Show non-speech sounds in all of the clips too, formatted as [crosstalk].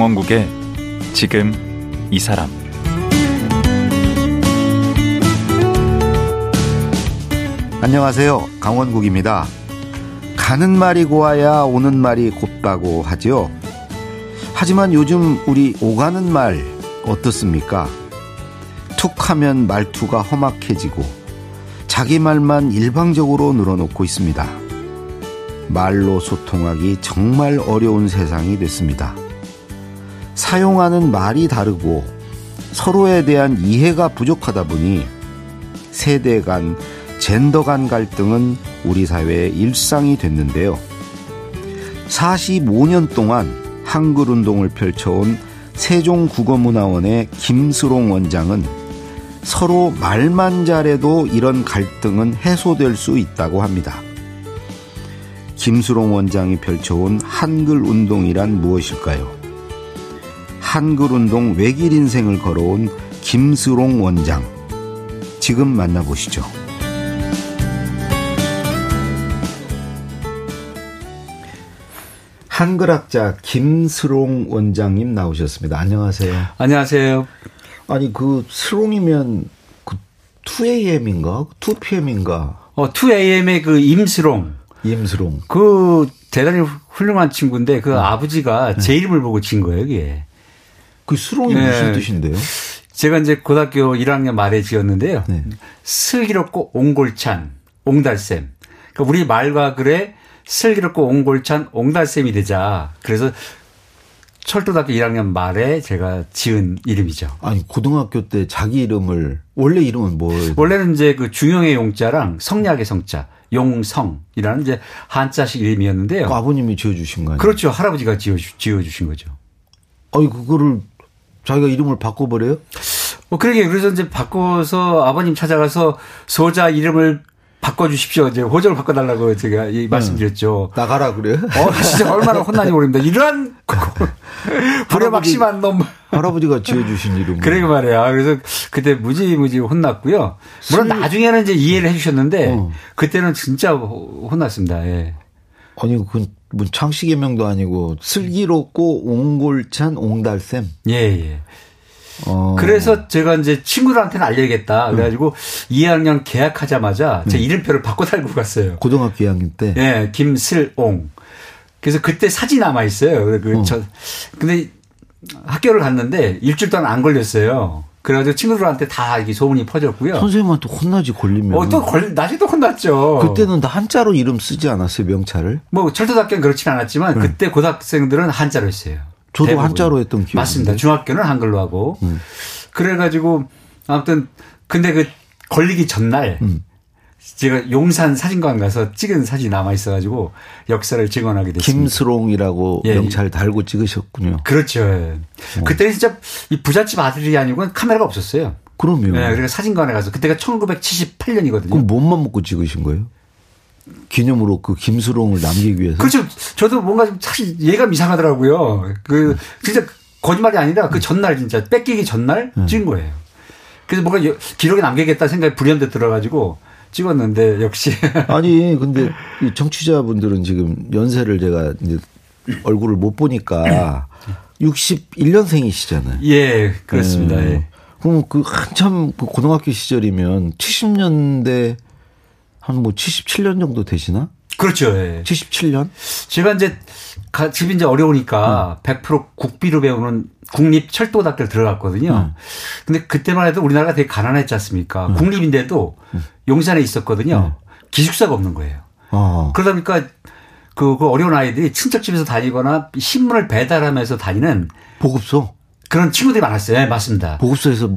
강원국의 지금 이 사람 안녕하세요. 강원국입니다. 가는 말이 고와야 오는 말이 곱다고 하죠. 하지만 요즘 우리 오가는 말 어떻습니까? 툭 하면 말투가 험악해지고 자기 말만 일방적으로 늘어놓고 있습니다. 말로 소통하기 정말 어려운 세상이 됐습니다. 사용하는 말이 다르고 서로에 대한 이해가 부족하다 보니 세대 간, 젠더 간 갈등은 우리 사회의 일상이 됐는데요. 45년 동안 한글 운동을 펼쳐온 세종국어문화원의 김수롱 원장은 서로 말만 잘해도 이런 갈등은 해소될 수 있다고 합니다. 김수롱 원장이 펼쳐온 한글 운동이란 무엇일까요? 한글 운동 외길 인생을 걸어온 김수롱 원장. 지금 만나보시죠. 한글학자 김수롱 원장님 나오셨습니다. 안녕하세요. 안녕하세요. 아니 그 수롱이면 그 2AM인가? 2PM인가? 어 2AM의 그 임수롱. 임수롱. 그 대단히 훌륭한 친구인데 그 네. 아버지가 제 이름을 보고 진 거예요, 이게. 그 수롱이 네. 무슨 뜻인데요? 제가 이제 고등학교 1학년 말에 지었는데요. 네. 슬기롭고 옹골찬, 옹달샘. 그러니까 우리 말과 글에 슬기롭고 옹골찬 옹달샘이 되자. 그래서 철도대학교 1학년 말에 제가 지은 이름이죠. 아니 고등학교 때 자기 이름을 원래 이름은 뭐예요? 원래는 이제 그 중용의 용자랑 성략의 성자 용성이라는 이제 한자식 이름이었는데요. 그 아버님이 지어주신 거 아니에요? 그렇죠. 할아버지가 지어 지어주신 거죠. 아니 그거를 자기가 이름을 바꿔버려요? 뭐 그러게 그래서 이제 바꿔서 아버님 찾아가서 소자 이름을 바꿔주십시오. 이제 호적을 바꿔달라고 제가 이 말씀드렸죠. 네. 나가라 그래? 어, 진짜 얼마나 혼나니 모릅니다. 이러한 [laughs] 불효막심한 놈. 할아버지가 지어주신 이름. [laughs] 그러게 말이야. 그래서 그때 무지무지 혼났고요. 물론 슬... 나중에는 이제 이해를 해주셨는데 어. 그때는 진짜 혼났습니다. 예. 아니 그 뭐 창씨 개명도 아니고 슬기롭고 옹골찬 옹달샘. 예 예. 어. 그래서 제가 이제 친구들한테는 알려야겠다. 그래가지고 음. 2학년 개학하자마자 제 음. 이름표를 바꿔 달고 갔어요. 고등학교 2학년 때? 예, 김슬옹. 그래서 그때 사진 남아 있어요. 그, 어. 저, 근데 학교를 갔는데 일주일 동안 안 걸렸어요. 그래가지고 친구들한테 다 이게 소문이 퍼졌고요. 선생님한테 혼나지 걸리면. 어, 또 걸, 나중에도 혼났죠. 그때는 다 한자로 이름 쓰지 않았어요, 명찰을? 뭐, 철도학교는 그렇진 않았지만, 네. 그때 고등학생들은 한자로 했어요. 저도 대부분. 한자로 했던 기억이 맞습니다. 중학교는 한글로 하고. 음. 그래가지고 아무튼 근데 그 걸리기 전날 음. 제가 용산 사진관 가서 찍은 사진이 남아 있어가지고 역사를 증언하게 됐습니다. 김수롱이라고 예. 명찰 달고 찍으셨군요. 그렇죠. 어. 그때 진짜 이 부잣집 아들이 아니고 카메라가 없었어요. 그럼요. 네, 그러니까 사진관에 가서 그때가 1978년이거든요. 그럼 몸만 먹고 찍으신 거예요? 기념으로 그 김수롱을 남기기 위해서. 그렇죠. 저도 뭔가 좀 사실 예감 이상하더라고요. 그 진짜 거짓말이 아니라 그 전날 진짜 뺏기기 전날 네. 찍은 거예요. 그래서 뭔가 기록에 남기겠다 생각이 불현듯 들어가지고 찍었는데 역시 [laughs] 아니 근데 이 청취자분들은 지금 연세를 제가 이제 얼굴을 못 보니까 61년생이시잖아요. 예, 그렇습니다. 네. 예. 그럼 그 한참 그 고등학교 시절이면 70년대 한 뭐 77년 정도 되시나? 그렇죠. 예. 77년? 제가 이제 집이 이제 어려우니까 음. 100% 국비로 배우는 국립 철도대학교를 들어갔거든요. 음. 근데 그때만 해도 우리나라가 되게 가난했지 않습니까? 음. 국립인데도 음. 용산에 있었거든요. 음. 기숙사가 없는 거예요. 어. 그러다 보니까 그, 그 어려운 아이들이 친척집에서 다니거나 신문을 배달하면서 다니는 보급소 그런 친구들이 많았어요. 네, 맞습니다. 보급소에서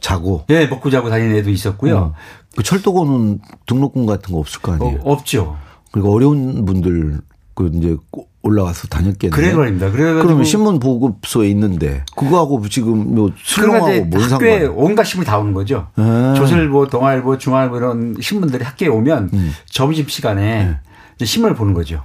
자고. 예, 네, 먹고 자고 다니는 애도 있었고요. 어. 그 철도고는 등록금 같은 거 없을 거 아니에요? 어, 없죠. 그리고 어려운 분들 그 이제 올라가서 다녔겠네요. 그래 말입니다. 그래 그러면 신문 보급소에 있는데 그거하고 지금 뭐 수능하고 뭔 상관? 학교에 온갖 신문이 다 오는 거죠. 아. 조선일보, 동아일보, 중앙일보 이런 신문들이 학교에 오면 음. 점심 시간에 네. 신문을 보는 거죠.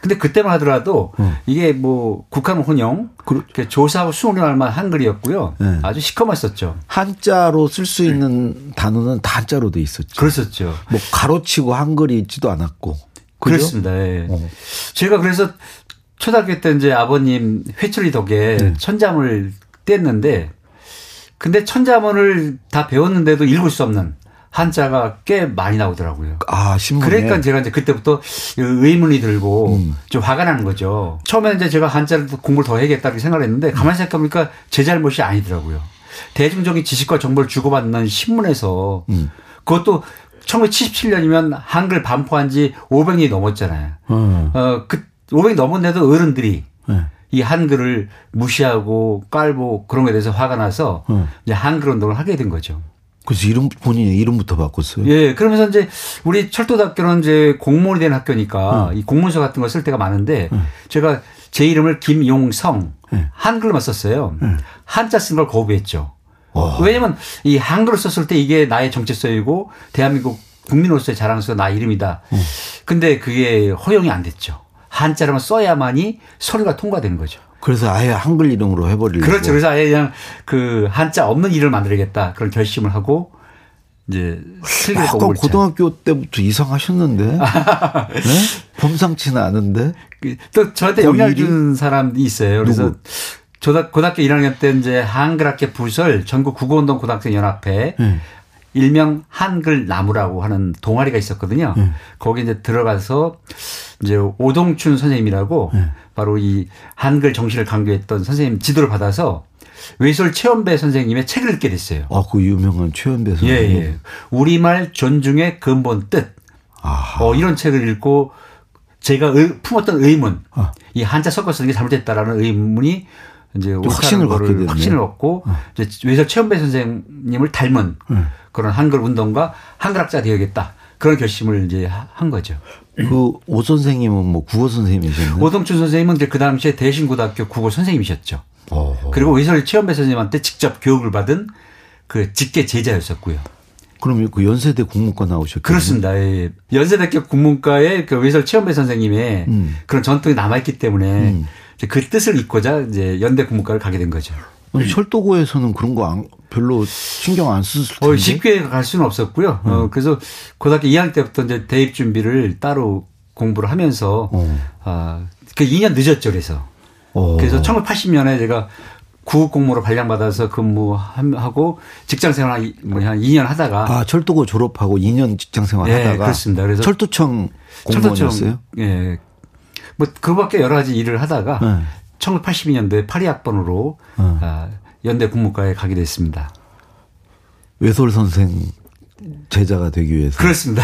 근데 그때만 하더라도 음. 이게 뭐 국한 혼용 그, 조사하고 수용할 만한 한글이었고요. 네. 아주 시커멓었죠. 한자로 쓸 수 있는 단어는 다 한자로 돼 있었죠. 그랬었죠. 뭐 가로치고 한글이 있지도 않았고. 그죠? 그렇습니다. 예. 어. 제가 그래서 초등학교 때 이제 아버님 회초리 덕에 네. 천자문을 뗐는데 근데 천자문을 다 배웠는데도 읽을 수 없는 한자가 꽤 많이 나오더라고요. 아, 신문에. 그러니까 제가 이제 그때부터 의문이 들고 음. 좀 화가 나는 거죠. 처음에는 이제 제가 한자를 공부를 더 해야겠다 이렇게 생각을 했는데 가만히 생각해보니까 제 잘못이 아니더라고요. 대중적인 지식과 정보를 주고받는 신문에서 음. 그것도 1977년이면 한글 반포한 지 500년이 넘었잖아요. 어. 어, 그 500이 넘었는데도 어른들이 네. 이 한글을 무시하고 깔고 그런 거에 대해서 화가 나서 음. 이제 한글 운동을 하게 된 거죠. 그래서 이름, 본인의 이름부터 바꿨어요. 예, 그러면서 이제 우리 철도대학교는 이제 공무원이 된 학교니까 음. 이 공문서 같은 걸 쓸 때가 많은데 제가 제 이름을 김용성 네. 한글로만 썼어요. 한자 쓴 걸 거부했죠. 와. 왜냐면 이 한글을 썼을 때 이게 나의 정체성이고 대한민국 국민으로서의 자랑스러운 나 이름이다. 음. 근데 그게 허용이 안 됐죠. 한자로만 써야만이 서류가 통과되는 거죠. 그래서 아예 한글 이름으로 해버리려고. 그렇죠. 그래서 아예 그냥 그 한자 없는 이름을 만들겠다. 그런 결심을 하고 이제 약간. 고등학교 때부터 이상하셨는데? [laughs] 네? 범상치는 않은데? 그또 저한테 고 영향을? 준 사람이 있어요. 그래서? 고등- 고등학교 1학년 때 이제 한글학회 부설 전국 국어운동 고등학생 연합회 네. 일명 한글 나무라고 하는 동아리가 있었거든요. 네. 거기 이제 들어가서 이제 오동춘 선생님이라고 네. 바로 이 한글 정신을 강조했던 선생님 지도를 받아서 외솔 최원배 선생님의 책을 읽게 됐어요. 아, 그 유명한 최연배 예, 선생님. 예. 우리말 존중의 근본 뜻. 아, 어, 이런 책을 읽고 제가 의- 품었던 의문, 아. 이 한자 섞어 쓰는 게 잘못됐다라는 의문이 이제 확신을 갖게. 어. 확신을 얻고 이제 외설 최원배 선생님을 닮은 네. 그런 한글 운동가 한글학자 되어야겠다 그런 결심을 이제 하- 한 거죠. 그 오 선생님은 뭐 국어 선생님이셨나요? 오동춘 선생님은 이제 그 당시에 대신고등학교 국어 선생님이셨죠. 어. 그리고 외설 최원배 선생님한테 직접 교육을 받은 그 직계 제자였었고요. 그럼 그 연세대 국문과 나오셨겠네요. 그렇습니다. 예. 연세대학교 국문과의 그 외설 최원배 선생님의 음. 그런 전통이 남아있기 때문에 음. 그 뜻을 잊고자 이제 연대 국문과를 가게 된 거죠. 아니, 철도고에서는 그런 거 안- 별로 신경 안 썼을 텐데. 어, 쉽게 갈 수는 없었고요. 음. 어, 그래서 고등학교 2학년 때부터 이제 대입 준비를 따로 공부를 하면서 어. 아, 그 2년 늦었죠. 그래서. 어. 그래서 1980년에 제가 구급 공무로 발령받아서 근무하고 직장 생활 한, 뭐한 2년 하다가 아, 철도고 졸업하고 2년 직장 생활 예, 하다가 그렇습니다. 그래서 철도청 공무원이었어요? 예. 뭐 그밖에 여러 가지 일을 하다가 네. 1982년도에 파리 학번으로 어. 아, 연대 국문과에 가게 됐습니다. 외솔 선생 제자가 되기 위해서. 그렇습니다.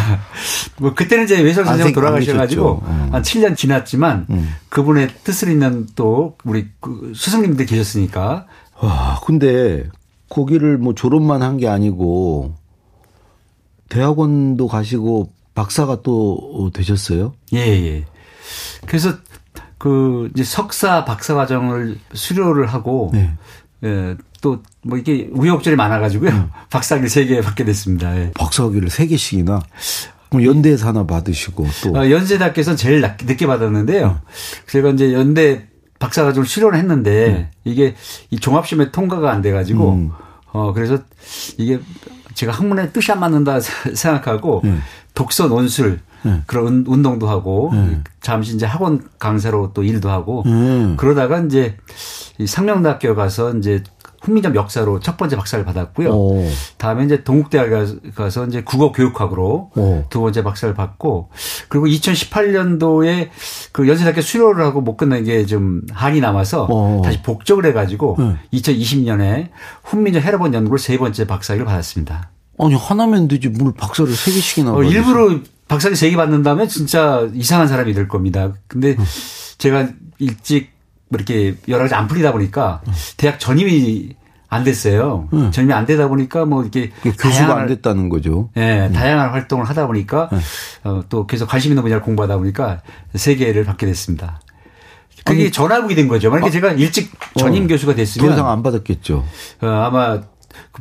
뭐 그때는 이제 외설 안 선생 생- 돌아가셔가지고. 음. 한 7년 지났지만 음. 그분의 뜻을 잇는 또 우리 그 스승님들 계셨으니까 와, 근데 거기를 뭐 졸업만 한 게 아니고 대학원도 가시고 박사가 또 되셨어요? 예, 예. 그래서 그 이제 석사 박사 과정을 수료를 하고 네. 예, 또 뭐 이게 우여곡절이 많아가지고요. 음. 박사학위 3개 받게 됐습니다. 예. 박사학위를 세 개씩이나 그럼 연대에서 하나 받으시고 또 어, 연세대학교에서는 제일 낮- 늦게 받았는데요. 제가 이제 연대 박사 과정을 수료를 했는데 이게 이 종합시험에 통과가 안 돼가지고 음. 어 그래서 이게 제가 학문에 뜻이 안 맞는다 [laughs] 생각하고 네. 독서 논술 네. 그런 운- 운동도 하고 네. 잠시 이제 학원 강사로 또 일도 하고 음. 그러다가 이제 이 상명대학교 가서 이제 훈민점 역사로 첫 번째 박사를 받았고요. 오. 다음에 이제 동국대학 가서 이제 국어 교육학으로 오. 두 번째 박사를 받고 그리고 2018년도에 그 연세대학교 수료를 하고 못 끝낸 게좀 한이 남아서 어. 다시 복적을 해가지고 네. 2020년에 훈민정 헤라본 연구를 세 번째 박사학위를 받았습니다. 아니 하나면 되지 뭘 박사를 세 개씩이나 어? 일부러 세개 받는다면 진짜 이상한 사람이 될 겁니다. 근데 제가 일찍 뭐 이렇게 여러 가지 안 풀리다 보니까 대학 전임이 안 됐어요. 음. 전임이 안 되다 보니까 뭐 이렇게 그게 교수가 안 됐다는 거죠. 예, 다양한 활동을 하다 보니까 어, 또 계속 관심 있는 분야를 공부하다 보니까 세 개를 받게 됐습니다. 그게 아니, 전화국이 된 거죠. 만약에 제가 일찍 전임 어, 교수가 더 됐으면 이상 안 받았겠죠. 어, 아마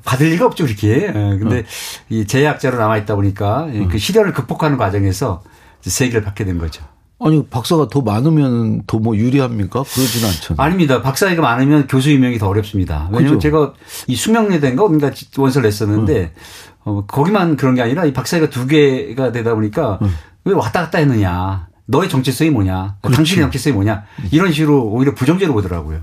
받을 리가 없죠, 그렇게. 예, 근데 이 제약자로 남아 있다 보니까 예, 그 시련을 극복하는 과정에서 이제 세 개를 받게 된 거죠. 아니 박사가 더 많으면 더 뭐 유리합니까? 그러진 않잖아요. 아닙니다. 박사위가 많으면 교수 임명이 더 어렵습니다. 왜냐하면 그죠. 제가 이 수명여대인가 어딘가 원서를 냈었는데 어, 거기만 그런 게 아니라 이 박사위가 두 개가 되다 보니까 왜 왔다 갔다 했느냐. 너의 정체성이 뭐냐, 그렇지. 당신의 정체성이 뭐냐 이런 식으로 오히려 부정적으로 보더라고요.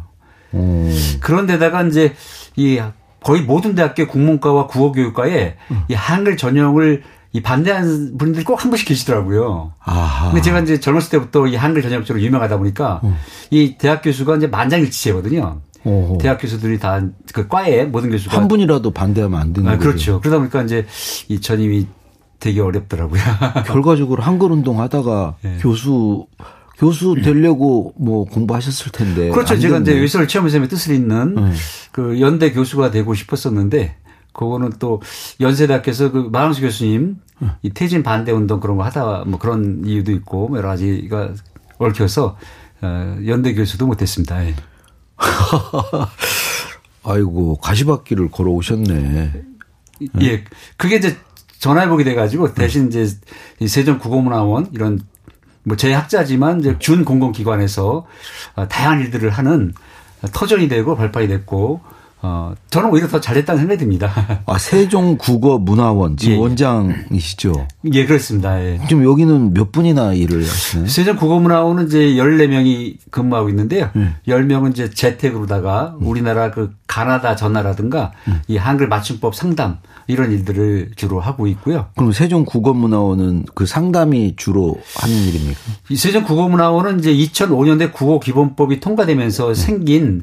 오. 그런데다가 이제 이 거의 모든 대학교 국문과와 국어교육과에 음. 이 한글 전형을 이 반대하는 분들이 꼭 한 분씩 계시더라고요. 아하. 근데 제가 이제 젊었을 때부터 이 한글 전형적으로 유명하다 보니까 음. 이 대학 교수가 이제 만장일치제거든요. 오호. 대학 교수들이 다 그 과에 모든 교수가 한 분이라도 반대하면 안 되는 아, 거죠. 그렇죠. 그러다 보니까 이제 이 전임이 되게 어렵더라고요. [laughs] 결과적으로 한글 운동 하다가 네. 교수 교수 되려고 뭐 공부하셨을 텐데. 그렇죠. 안 제가 이제. 외설 체험생의 뜻을 잇는 네. 그 연대 교수가 되고 싶었었는데 그거는 또 연세대학교에서 그 마항수 교수님 이 퇴진 반대 운동 그런 거 하다 뭐 그런 이유도 있고 뭐 여러 가지가 얽혀서 어, 연대 교수도 못했습니다. 예. [laughs] 아이고 가시밭길을 걸어오셨네. 예. 그게 이제 전화해보게 돼가지고 대신 이제 이 세종 국어문화원 이런 뭐 제 학자지만 이제 준 공공기관에서 어, 다양한 일들을 하는 터전이 되고 발판이 됐고 어 저는 오히려 더 잘했다는 생각이 듭니다. [laughs] 아 세종국어문화원 지금 예, 예. 원장이시죠. 예, 그렇습니다. 예. 지금 여기는 몇 분이나 일을 하시나요? 세종국어문화원은 이제 14명이 근무하고 있는데요. 네. 10명은 이제 재택으로다가 우리나라 그 가나다 전화라든가 이 한글 맞춤법 상담 이런 일들을 주로 하고 있고요. 그럼 세종국어문화원은 그 상담이 주로 하는 일입니까? 이 세종국어문화원은 이제 2005년에 국어기본법이 통과되면서 생긴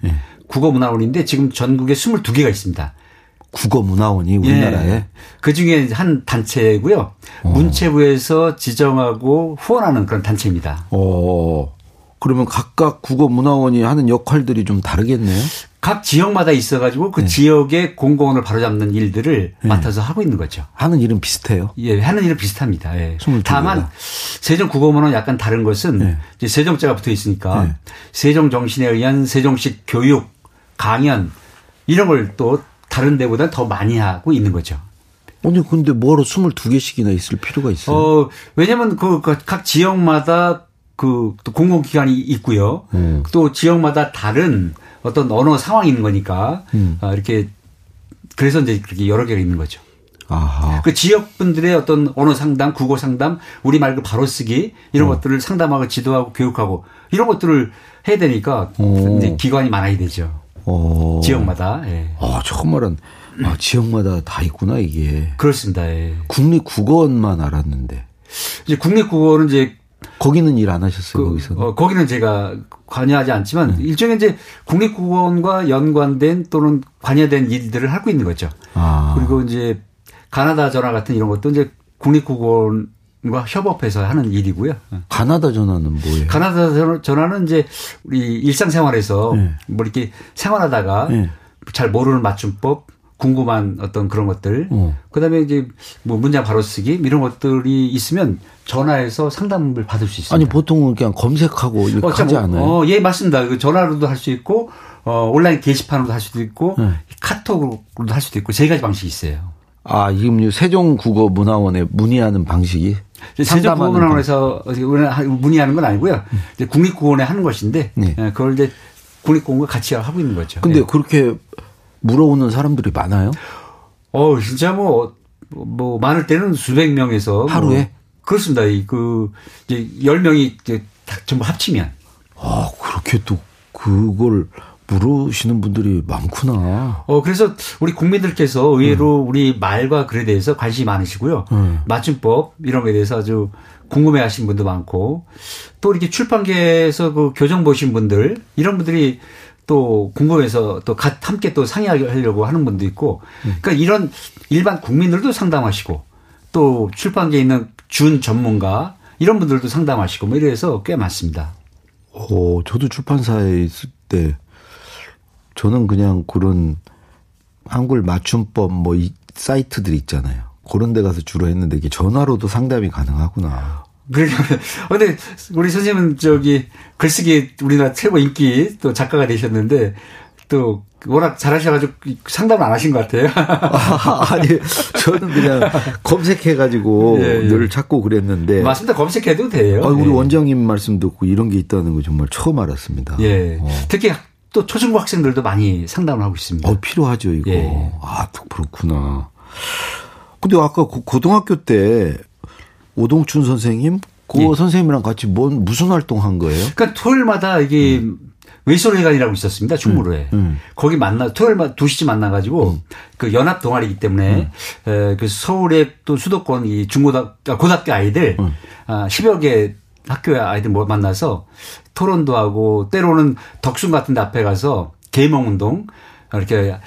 국어문화원인데 지금 전국에 22개가 있습니다. 국어문화원이 우리나라에 그 중에 한 단체고요. 문체부에서 지정하고 후원하는 그런 단체입니다. 어 그러면 각각 국어문화원이 하는 역할들이 좀 다르겠네요. 각 지역마다 있어가지고 그 지역의 공공원을 바로잡는 일들을 맡아서 하고 있는 거죠. 하는 일은 비슷해요. 예, 하는 일은 비슷합니다. 예. 22 개가. 다만 세종 국어문화는 약간 다른 것은 네. 이제 세종자가 붙어 있으니까 네. 세종 정신에 의한 세종식 교육, 강연 이런 걸 또 다른 데보다 더 많이 하고 있는 거죠. 아니 근데 뭐로 22개씩이나 있을 필요가 있어요? 어, 왜냐면 그 각 지역마다 그또 공공기관이 있고요. 음. 또 지역마다 다른 어떤 언어 상황이 있는 거니까 음. 아, 이렇게 그래서 이제 그렇게 여러 개가 있는 거죠. 아하. 그 지역 분들의 어떤 언어 상담, 국어 상담, 우리말 그 바로 쓰기 이런 것들을 상담하고 지도하고 교육하고 이런 것들을 해야 되니까 오. 이제 기관이 많아야 되죠. 어. 지역마다. 예. 아, 처음 말은 아, 지역마다 다 있구나 이게. 그렇습니다. 예. 국립 국어원만 알았는데 이제 국립 국어는 이제 거기는 일 안 하셨어요 그, 거기서? 어, 거기는 제가 관여하지 않지만 네. 일종의 이제 국립 국어원과 연관된 또는 관여된 일들을 하고 있는 거죠. 아. 그리고 이제 가나다 전화 같은 이런 것도 이제 국립 국어원 과 협업해서 하는 일이고요. 가나다 전화는 뭐예요? 가나다 전화- 전화는 이제 우리 일상생활에서 네. 뭐 이렇게 생활하다가 네. 잘 모르는 맞춤법, 궁금한 어떤 그런 것들, 어. 그다음에 이제 뭐 문장 바로 쓰기 이런 것들이 있으면 전화해서 상담을 받을 수 있습니다. 아니 보통은 그냥 검색하고 이렇게 어, 참, 하지 않아요? 어, 예, 맞습니다. 그 전화로도 할 수 있고, 어, 온라인 게시판으로도 할 수도 있고, 네. 카톡으로도 할 수도 있고, 세 가지 방식이 있어요. 아 지금 세종국어문화원에 문의하는 방식이 세종국어문화원에서 문의하는 건 아니고요. 이제 국립국어원에 하는 것인데, 네. 예, 그걸 이제 국립국어원과 같이 하고 있는 거죠. 근데 예. 그렇게 물어오는 사람들이 많아요? 어, 진짜 뭐, 뭐, 많을 때는 수백 명에서. 뭐 하루에? 그렇습니다. 이 그, 이제 열 명이 이제 다 전부 합치면. 아 그렇게 또 그걸 물으시는 분들이 많구나. 어, 그래서 우리 국민들께서 의외로 우리 말과 글에 대해서 관심이 많으시고요. 음. 맞춤법 이런 거에 대해서 아주 궁금해 하신 분도 많고 또 이렇게 출판계에서 그 교정 보신 분들 이런 분들이 또 궁금해서 또 가- 함께 또 상의하려고 하는 분도 있고 그러니까 이런 일반 국민들도 상담하시고 또 출판계에 있는 준 전문가 이런 분들도 상담하시고 뭐 이래서 꽤 많습니다. 어, 저도 출판사에 있을 때 저는 그냥 그런 한글 맞춤법 뭐 이 사이트들 있잖아요. 그런 데 가서 주로 했는데 이게 전화로도 상담이 가능하구나. 그러니까 근데 우리 선생님은 저기 글쓰기 우리나라 최고 인기 또 작가가 되셨는데 또 워낙 잘하셔가지고 상담을 안 하신 것 같아요. [laughs] 아 니, 저는 그냥 [laughs] 검색해가지고 예, 예. 늘 찾고 그랬는데. 맞습니다. 검색해도 돼요. 아, 우리 예. 원장님 말씀 듣고 이런 게 있다는 거 정말 처음 알았습니다. 예. 어. 특히 또 초중고 학생들도 많이 상담을 하고 있습니다. 어, 필요하죠, 이거. 예. 아, 또 그렇구나. 근데 아까 고- 고등학교 때 오동춘 선생님, 그 예. 선생님이랑 같이 뭔 무슨 활동 한 거예요? 그러니까 토요일마다 이게 음. 외소회관이라고 있었습니다. 충무로에. 음, 음. 거기 만나 토요일마다 2시쯤 만나 가지고 음. 그 연합 동아리이기 때문에 음. 에, 그 서울의 또 수도권 이 중고등학교 고등학교 아이들 음. 아, 10여 개 학교 아이들 뭐 만나서 토론도 하고 때로는 덕순 같은 데 앞에 가서 계몽 운동 이렇게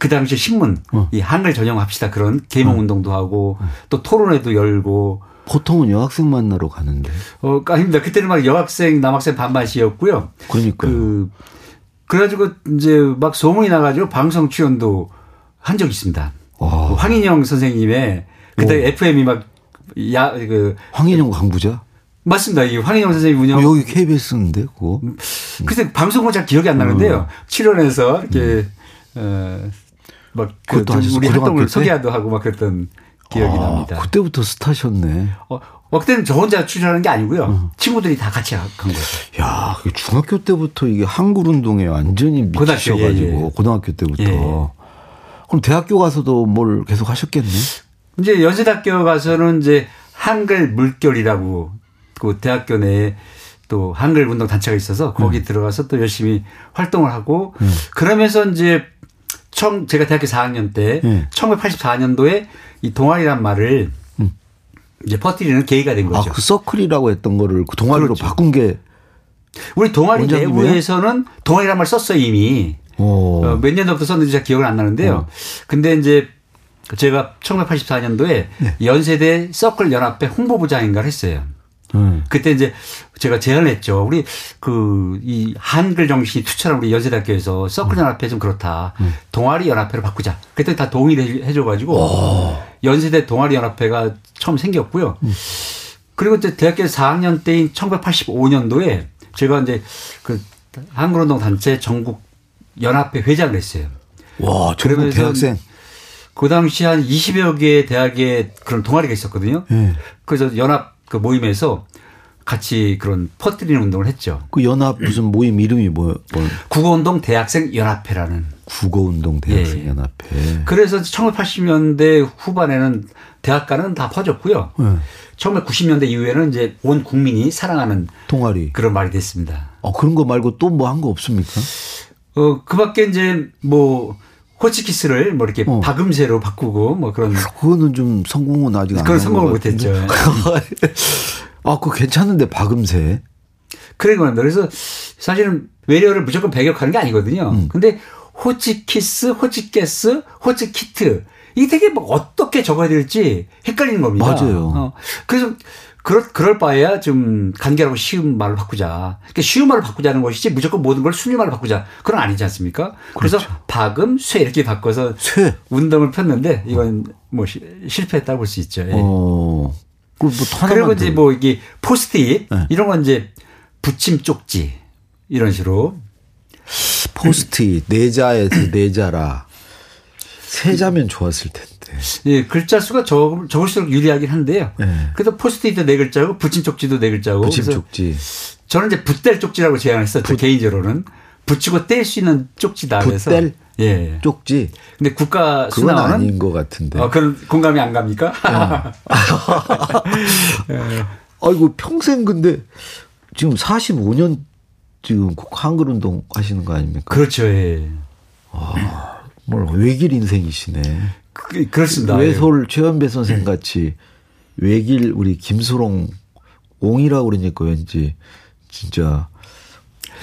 그 당시 신문 어. 이 한글 전용합시다 그런 계몽 어. 운동도 하고 또 토론회도 열고 보통은 여학생 만나러 가는데. 어, 아닙니다. 그때는 막 여학생, 남학생 반반씩이었고요. 그러니까. 그, 그래가지고 이제 막 소문이 나가지고 방송 출연도 한 적이 있습니다. 와. 그 황인영 선생님의 그때 오. FM이 막 야, 그. 황인영 강부자? 맞습니다. 이 황인영 선생님 운영. 어, 여기 KBS인데, 그거. 음. 그때 방송은 잘 기억이 안 나는데요. 음. 출연해서 이렇게, 음. 어, 막, 그, 우리 활동을 소개하도 하고 막 그랬던 기억이 아, 납니다. 그때부터 스타셨네. 어, 어, 그때는 저 혼자 출연하는 게 아니고요. 어. 친구들이 다 같이 간 거죠. 야, 중학교 때부터 이게 한글 운동에 완전히 미치셔가지고 고등학교, 예, 예. 고등학교 때부터. 예. 그럼 대학교 가서도 뭘 계속 하셨겠네? 이제 연세대학교 가서는 이제 한글 물결이라고 그 대학교 내에 또 한글 운동 단체가 있어서 거기 음. 들어가서 또 열심히 활동을 하고 음. 그러면서 이제 청 제가 대학교 4학년 때 음. 1984년도에 이 동아리란 말을 음. 이제 퍼뜨리는 계기가 된 거죠. 아, 그 서클이라고 했던 거를 그 동아리로 그렇죠. 바꾼 게 우리 동아리 내부에서는 동아리란 말 썼어요 이미. 어, 몇 년도부터 썼는지 잘 기억은 안 나는데요. 어. 근데 이제 제가 1984년도에 네. 연세대 서클 연합회 홍보부장인가를 했어요. 음. 그때 이제 제가 제안했죠. 우리 그 이 한글 정신이 투철한 우리 연세대학교에서 서클 음. 연합회 좀 그렇다. 음. 동아리 연합회로 바꾸자. 그때 다 동의를 해줘가지고 연세대 동아리 연합회가 처음 생겼고요. 음. 그리고 이제 대학교 4학년 때인 1985년도에 제가 이제 그 한글운동 단체 전국 연합회 회장을 했어요. 와, 전국 대학생. 그 당시 한 20여 개의 대학에 그런 동아리가 있었거든요. 네. 그래서 연합 그 모임에서 같이 그런 퍼뜨리는 운동을 했죠. 그 연합 무슨 모임 이름이 뭐, 뭐. 국어운동 대학생 연합회라는. 국어운동 대학생 예. 연합회. 그래서 1980년대 후반에는 대학가는 다 퍼졌고요. 예. 1990년대 이후에는 이제 온 국민이 사랑하는 동아리 그런 말이 됐습니다. 어, 그런 거 말고 또 뭐 한 거 없습니까? 어, 그 밖에 이제 뭐 호치키스를 뭐 이렇게 어. 박음새로 바꾸고 뭐 그런. 그거는 좀 성공은 아직 안 그건 성공을 못 했죠. [laughs] 아, 그거 괜찮은데 박음새. 그러니까 그래서 사실은 외래어를 무조건 배격하는 게 아니거든요. 음. 근데 호치키스, 호치게스, 호치키트 이게 되게 뭐 어떻게 적어야 될지 헷갈리는 겁니다. 맞아요. 어. 그래서 그럴, 그럴 바에야 좀 간결하고 쉬운 말을 바꾸자. 그러니까 쉬운 말을 바꾸자는 것이지 무조건 모든 걸 순위 말을 바꾸자. 그건 아니지 않습니까? 그래서 그렇죠. 박음, 쇠 이렇게 바꿔서 쇠. 운동을 폈는데 이건 뭐 시, 실패했다고 볼 수 있죠. 예. 어. 뭐 그리고 이제 뭐 이게 포스트잇 네. 이런 건 이제 붙임 쪽지 이런 식으로 포스트잇 네 자에서 네 자라 세 자면 좋았을 텐데. 예, 글자 수가 적, 적을수록 유리하긴 한데요. 네. 그래도 포스트잇도 네 글자고 붙임 쪽지도 네 글자고. 붙임 쪽지. 저는 이제 붓뗄 쪽지라고 제안했었죠. 붓. 개인적으로는 붙이고 뗄 수 있는 쪽지다 그래서. 붓뗄 예. 쪽지. 근데 국가 그건 순화어는 아닌 것 같은데. 어, 그런 공감이 안 갑니까? [laughs] 예. [laughs] 아이고 평생 근데 지금 45년 지금 한글 운동 하시는 거 아닙니까? 그렇죠. 예. 아, 뭘 외길 인생이시네. 그, 그렇습니다. 외솔 최현배 선생 같이 외길 우리 김수롱 옹이라고 그러니까 왠지 진짜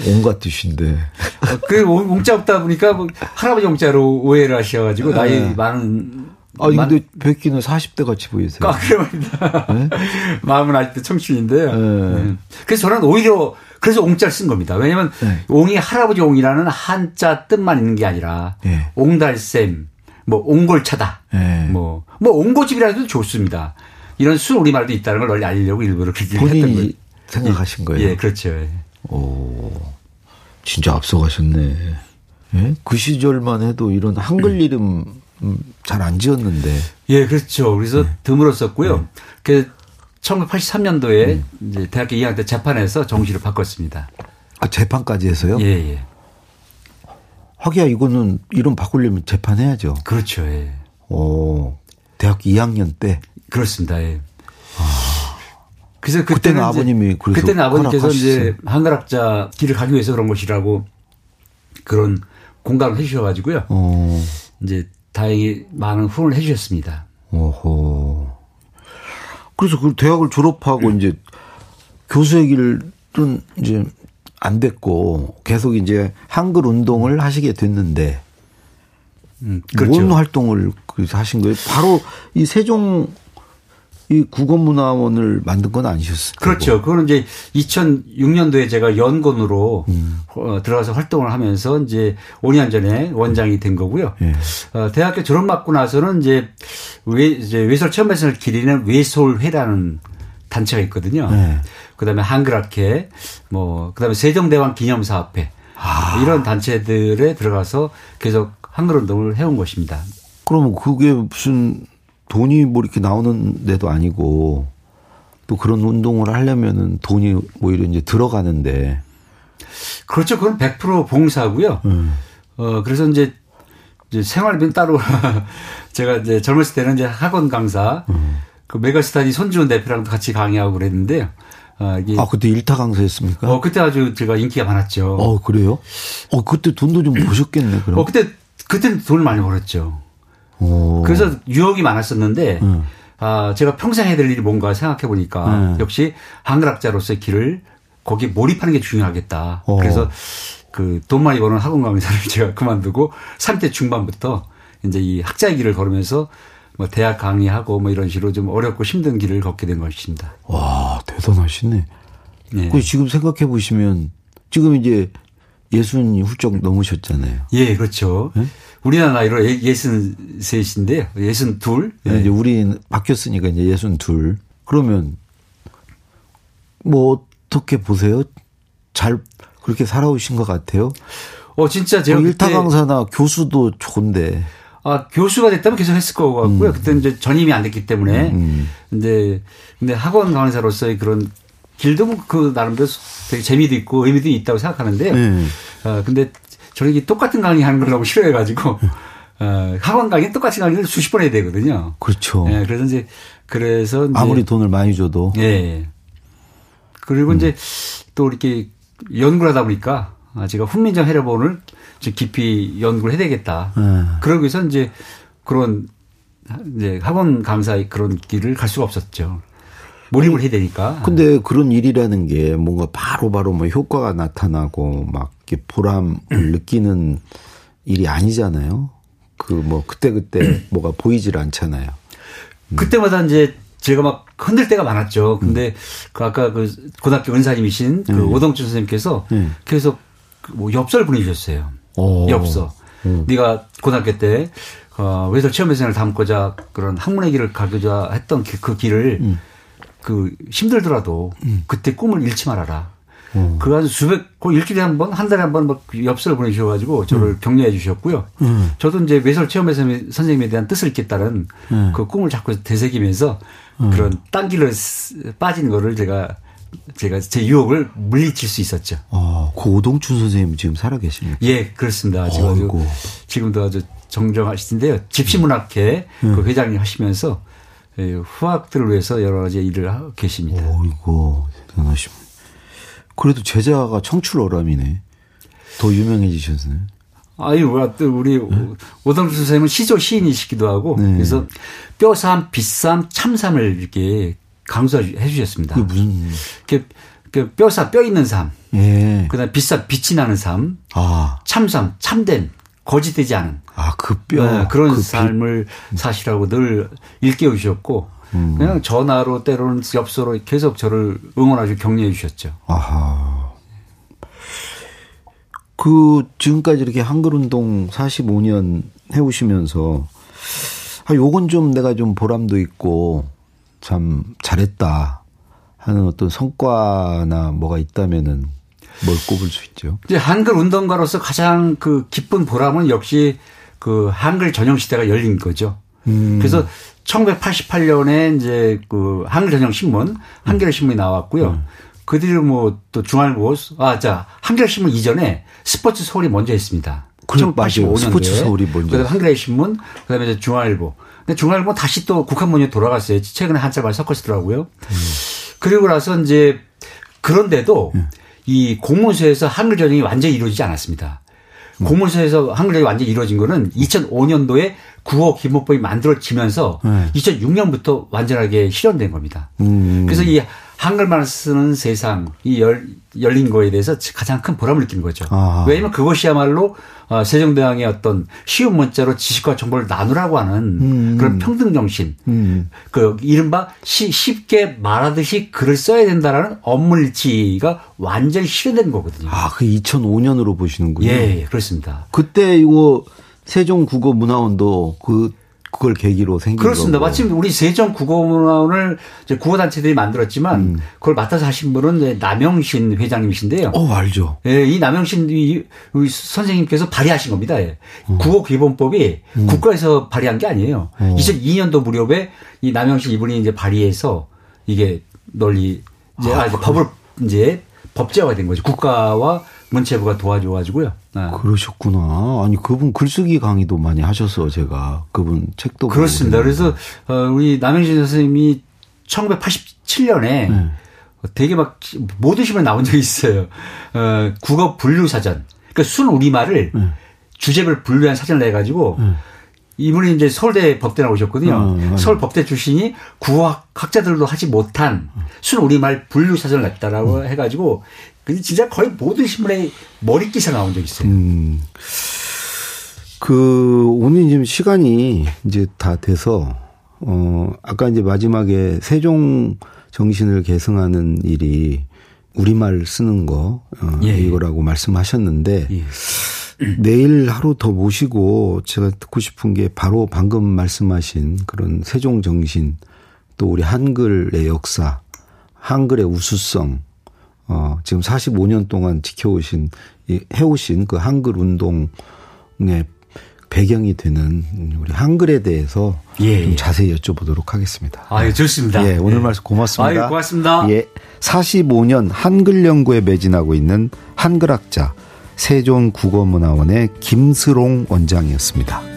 온갖 뜻인데. 어, 그 옹자 없다 보니까 뭐 할아버지 옹자로 오해를 하셔가지고 네. 나이 많은. 아, 근데 뵙기는 40대 같이 보이세요. 아, 그럽니다. 네? [laughs] 마음은 아직도 청춘인데요. 네. 네. 그래서 저는 오히려 그래서 옹자를 쓴 겁니다. 왜냐하면 네. 옹이 할아버지 옹이라는 한자 뜻만 있는 게 아니라 네. 옹달샘, 뭐 옹골차다. 네. 뭐, 뭐 옹고집이라 해도 좋습니다. 이런 수 우리말도 있다는 걸 널리 알리려고 일부러 그렇게 했던 거예요. 생각하신 거예요. 예, 그렇죠. 오, 진짜 앞서가셨네. 예? 그 시절만 해도 이런 한글 이름 잘 안 지었는데. 예, 그렇죠. 그래서 네. 드물었었고요. 네. 그 1983년도에 음. 이제 대학교 2학년 때 재판에서 정시를 바꿨습니다. 아, 재판까지 해서요? 예, 예. 하기야 이거는 이름 바꾸려면 재판해야죠. 그렇죠. 예. 오, 대학교 2학년 때. 그렇습니다. 예. 아. 그래서 그때는 그때는 아버님이 그래서 그때는 아버님께서. 이제 한글학자 길을 가기 위해서 그런 것이라고 그런 공감을 해주셔가지고요. 어, 이제 다행히 많은 후원을 해주셨습니다. 오호. 그래서 그 대학을 졸업하고 음. 이제 교수의 길은 이제 안 됐고 계속 이제 한글 운동을 하시게 됐는데 음, 그렇죠. 뭔 활동을 하신 거예요? 바로 이 세종 이 국어문화원을 만든 건 아니셨어요? 그렇죠. 그거는 이제 2006년도에 제가 연곤으로 음. 어, 들어가서 활동을 하면서 이제 5년 전에 원장이 된 거고요. 예. 어, 대학교 졸업 맞고 나서는 이제 외, 이제 외설 체험에서 기리는 외솔회라는 단체가 있거든요. 네. 그다음에 한글학회, 뭐 그다음에 세종대왕 기념사업회 아. 이런 단체들에 들어가서 계속 한글 운동을 해온 것입니다. 그러면 그게 무슨 돈이 뭐 이렇게 나오는 데도 아니고 또 그런 운동을 하려면은 돈이 오히려 이제 들어가는데 그렇죠. 그건 100% 봉사고요. 음. 어 그래서 이제, 이제 생활비는 따로 [laughs] 제가 이제 젊었을 때는 이제 학원 강사 음. 그 메가스타디 손지훈 대표랑도 같이 강의하고 그랬는데요. 어 이게 아 그때 일타 강사였습니까? 어 그때 아주 제가 인기가 많았죠. 어 그래요? 어 그때 돈도 좀 버셨겠네 그럼. 어, 그때 그때는 돈을 많이 벌었죠. 어. 그래서 유혹이 많았었는데 음. 아 제가 평생 해야 될 일이 뭔가 생각해 보니까 음. 역시 한글학자로서의 길을 거기에 몰입하는 게 중요하겠다. 어. 그래서 그 돈 많이 버는 학원 강사를 [laughs] 제가 그만두고 3대 중반부터 이제 이 학자의 길을 걸으면서 뭐 대학 강의하고 뭐 이런 식으로 좀 어렵고 힘든 길을 걷게 된 것입니다. 와 대단하시네. 네. 그 지금 생각해 보시면 지금 이제 예순이 훌쩍 넘으셨잖아요. 예, 그렇죠. 네? 우리나라 나이로 예- 예순 셋인데요. 예순 둘. 네. 이제 우리 바뀌었으니까 이제 예순 둘. 그러면 뭐 어떻게 보세요? 잘 그렇게 살아오신 것 같아요? 어, 진짜 제가 뭐 일타 강사나 교수도 좋은데. 아, 교수가 됐다면 계속 했을 것 같고요. 그때 이제 전임이 안 됐기 때문에. 음. 근데, 근데 학원 강사로서의 그런 길도 뭐그 나름대로 되게 재미도 있고 의미도 있다고 생각하는데요. 네. 어, 근데 저는 이게 똑같은 강의 하는 걸 너무 싫어해가지고, 어, 학원 강의 똑같은 강의를 수십 번 해야 되거든요. 그렇죠. 예, 그래서 이제, 그래서 이제 아무리 돈을 많이 줘도. 예. 그리고 이제 또 이렇게 연구를 하다 보니까 아, 제가 훈민정 해례본을 좀 깊이 연구를 해야 되겠다. 예. 그러기 위해서 이제 그런 이제 학원 강사의 그런 길을 갈 수가 없었죠. 몰입을 해야 되니까. 근데 그런 일이라는 게 뭔가 바로바로 뭐 효과가 나타나고 막 이렇게 보람을 [clears throat] 느끼는 일이 아니잖아요. 그 뭐 그때그때 [clears throat] 뭐가 보이질 않잖아요. 그때마다 이제 제가 막 흔들 때가 많았죠. 근데 그 아까 그 고등학교 은사님이신 그 오동준 선생님께서 음. 계속 그 뭐 엽서를 보내주셨어요. 오. 엽서. 네가 고등학교 때 어, 외설 체험회생을 담고자 그런 학문의 길을 가고자 했던 그, 그 길을 그 힘들더라도 그때 꿈을 잃지 말아라. 어. 그 아주 수백, 그 일주일에 한 번, 한 달에 한 번 막 엽서를 보내주셔가지고 저를 격려해 주셨고요. 음. 저도 이제 외설 체험 선생님에 대한 뜻을 잊겠다는 음. 그 꿈을 자꾸 되새기면서 그런 딴 길로 쓰- 빠진 거를 제가 제가 제 유혹을 물리칠 수 있었죠. 어, 그 오동춘 선생님 지금 살아 계십니까? 예, 그렇습니다. 지금 아주. 지금도 아주 정정하시는데요. 집시문학회 음. 그 회장님 하시면서 예, 후학들을 위해서 여러 가지 일을 하고 계십니다. 어이고, 대단하십니다. 그래도 제자가 청출어람이네. 더 유명해지셨네. 아유, 뭐야, 또 우리 오동준 선생님은 시조 시인이시기도 하고 네. 그래서 뼈삼, 빗삼, 참삼을 이렇게 강조해 주셨습니다. 무슨, 이렇게 그 뼈삼, 뼈 있는 삶, 예. 그다음 빗삼, 빛이 나는 삶, 아, 참삼, 참된, 거짓되지 않은 아, 그 뼈. 네, 그런 그 비- 삶을 사시라고 늘 일깨워 주셨고 음. 그냥 전화로 때로는 엽서로 계속 저를 응원하시고 격려해 주셨죠. 아하. 그, 지금까지 이렇게 한글운동 45년 해오시면서, 아, 요건 좀 내가 좀 보람도 있고, 참 잘했다 하는 어떤 성과나 뭐가 있다면은 뭘 꼽을 수 있죠. 이제 한글 운동가로서 가장 그 기쁜 보람은 역시 그 한글 전용 시대가 열린 거죠. 음. 그래서 1988년에 이제 그 한글 전용 신문 한겨레 신문이 나왔고요. 음. 그 뒤로 뭐 또 중앙일보 아자 한겨레 신문 이전에 스포츠 서울이 먼저 했습니다. 그래, 맞아요. 스포츠 서울이 먼저 그다음에 한겨레 신문 그다음에 이제 중앙일보. 근데 중앙일보 다시 또 국한문이 돌아갔어요. 최근에 한자말 섞었더라고요. 그리고 나서 이제 그런데도 이 공문서에서 한글 전형이 완전히 이루어지지 않았습니다. 공문서에서 한글 전형이 완전히 이루어진 거는 2005년도에 국어 기본법이 만들어지면서 네. 2006년부터 완전하게 실현된 겁니다. 음. 그래서 이 한글만 쓰는 세상, 이 열, 열린 거에 대해서 가장 큰 보람을 느끼는 거죠. 아. 왜냐하면 그것이야말로 어, 세종대왕의 어떤 쉬운 문자로 지식과 정보를 나누라고 하는 음. 그런 평등 정신, 음. 그 이른바 시- 쉽게 말하듯이 글을 써야 된다라는 업무일치가 완전히 실현된 거거든요. 아, 그 2005년으로 보시는군요. 예, 예, 그렇습니다. 그때 이거 세종국어문화원도 그 그걸 계기로 생긴 그렇습니다. 거고. 마침 우리 세종 국어문화원을 국어단체들이 만들었지만 그걸 맡아서 하신 분은 남영신 회장님이신데요. 어, 알죠. 예, 이 남영신 이- 우리 선생님께서 발의하신 겁니다. 예. 음. 국어 기본법이 국가에서 발의한 게 아니에요. 어. 2002년도 무렵에 이 남영신 이분이 이제 발의해서 이게 널리 이제, 아, 이제 법을 이제 법제화가 된 거죠. 국가와 문체부가 도와줘가지고요. 아. 그러셨구나. 아니 그분 글쓰기 강의도 많이 하셔서 제가 그분 책도 그렇습니다. 그래서 어, 우리 남영신 선생님이 1987년에 네. 되게 막 모든 신문에 나온 적이 있어요. 어, 국어 분류 사전. 그러니까 순 우리말을 네. 주제별 분류한 사전을 내 가지고 이분이 이제 서울대 법대 나오셨거든요. 어, 맞아요. 서울 법대 출신이 국어학 학자들도 하지 못한 순 우리말 분류 사전을 냈다라고 음. 해가지고 그 진짜 거의 모든 신문에 머리 기사 나온 적이 있어요. 음. 그 오늘 지금 시간이 이제 다 돼서 어 아까 이제 마지막에 세종 정신을 계승하는 일이 우리말 쓰는 거 어, 예. 이거라고 말씀하셨는데 예. 내일 하루 더 모시고 제가 듣고 싶은 게 바로 방금 말씀하신 그런 세종 정신 또 우리 한글의 역사, 한글의 우수성, 어, 지금 45년 동안 지켜오신, 이 해오신 그 한글 운동의 배경이 되는 우리 한글에 대해서 예, 좀 예. 자세히 여쭤보도록 하겠습니다. 아유, 좋습니다. 예, 오늘 예. 말씀 고맙습니다. 아유, 고맙습니다. 예. 45년 한글 연구에 매진하고 있는 한글학자 세종국어문화원의 김스롱 원장이었습니다.